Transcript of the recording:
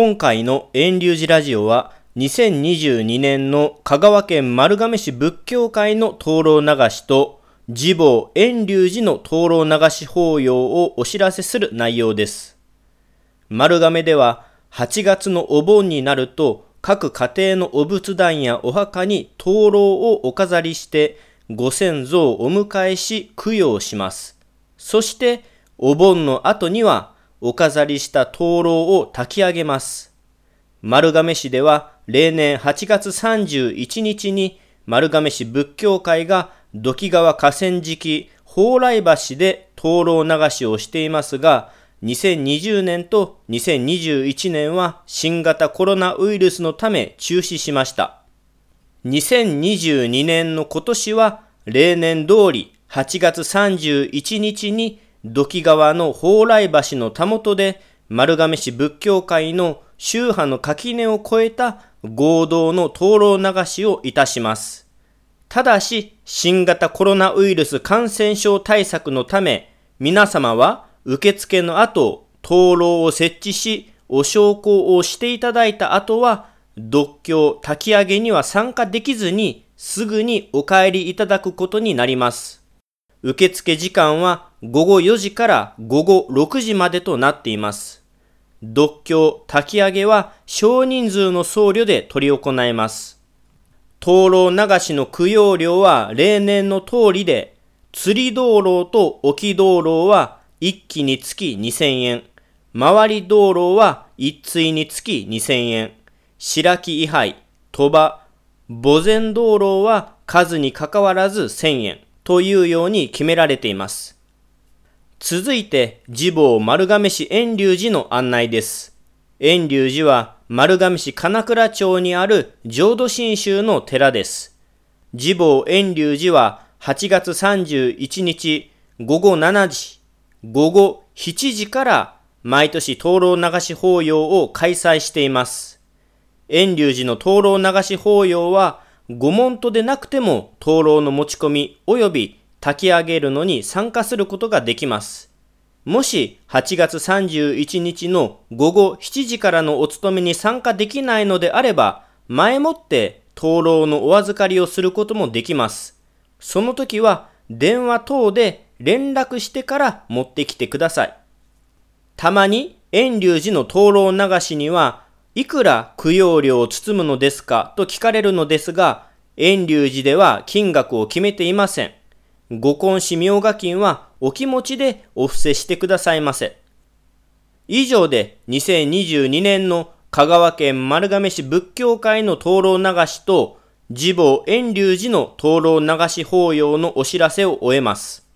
今回の遠流寺ラジオは2022年の香川県丸亀市仏教会の灯籠流しと自母遠流寺の灯籠流し法要をお知らせする内容です。丸亀では8月のお盆になると各家庭のお仏壇やお墓に灯籠をお飾りしてご先祖をお迎えし供養します。そしてお盆の後にはお飾りした灯籠を焚き上げます。丸亀市では例年8月31日に丸亀市仏教会が土器川河川敷蓬莱橋で灯籠流しをしていますが、2020年と2021年は新型コロナウイルスのため中止しました。2022年の今年は例年通り8月31日に土器川の蓬莱橋のたもとで丸亀市仏教会の宗派の垣根を越えた合同の灯籠流しをいたします。ただし、新型コロナウイルス感染症対策のため、皆様は受付の後、灯籠を設置し、お焼香をしていただいた後は、独協炊き上げには参加できずに、すぐにお帰りいただくことになります。受付時間は午後4時から午後6時までとなっています。独協炊き上げは少人数の僧侶で取り行います。灯籠流しの供養料は例年の通りで、釣り道路と置き道路は一機につき2000円、回り道路は一対につき2000円、白木位牌、鳥羽、墓前道路は数にかかわらず1000円というように決められています。続いて、自母丸亀市遠隆寺の案内です。遠隆寺は丸亀市金倉町にある浄土真宗の寺です。自母遠隆寺は8月31日午後7時、午後7時から毎年灯籠流し法要を開催しています。遠隆寺の灯籠流し法要は、御門徒でなくても灯籠の持ち込み及び炊き上げるのに参加することができます。もし8月31日の午後7時からのお勤めに参加できないのであれば、前もって灯籠のお預かりをすることもできます。その時は電話等で連絡してから持ってきてください。たまに遠隆寺の灯籠流しにはいくら供養料を包むのですか？と聞かれるのですが、遠隆寺では金額を決めていません。ご婚子明賀金はお気持ちでお布施してくださいませ。以上で2022年の香川県丸亀市仏教会の灯籠流しと、自母遠隆寺の灯籠流し法要のお知らせを終えます。